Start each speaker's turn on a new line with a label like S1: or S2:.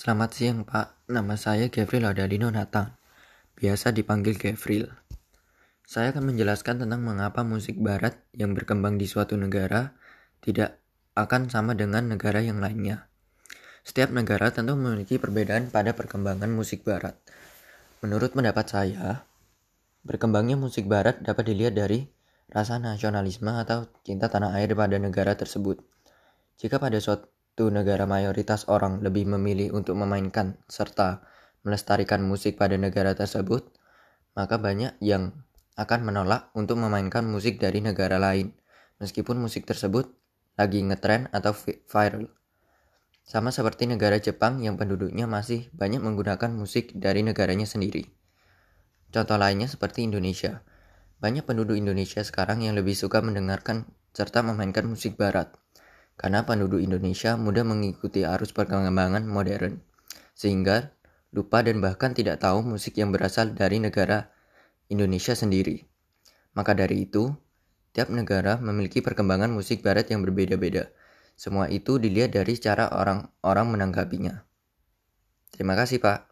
S1: Selamat siang Pak, nama saya Gavril Adalino Nathan, biasa dipanggil Gavril. Saya akan menjelaskan tentang mengapa musik barat yang berkembang di suatu negara tidak akan sama dengan negara yang lainnya. Setiap negara tentu memiliki perbedaan pada perkembangan musik barat. Menurut pendapat saya, berkembangnya musik barat dapat dilihat dari rasa nasionalisme atau cinta tanah air pada negara tersebut. Jika pada suatu suatu negara mayoritas orang lebih memilih untuk memainkan serta melestarikan musik pada negara tersebut, maka banyak yang akan menolak untuk memainkan musik dari negara lain, meskipun musik tersebut lagi ngetren atau viral. Sama seperti negara Jepang yang penduduknya masih banyak menggunakan musik dari negaranya sendiri. Contoh lainnya seperti Indonesia. Banyak penduduk Indonesia sekarang yang lebih suka mendengarkan serta memainkan musik barat karena penduduk Indonesia mudah mengikuti arus perkembangan modern, sehingga lupa dan bahkan tidak tahu musik yang berasal dari negara Indonesia sendiri. Maka dari itu, tiap negara memiliki perkembangan musik barat yang berbeda-beda. Semua itu dilihat dari cara orang-orang menanggapinya. Terima kasih, Pak.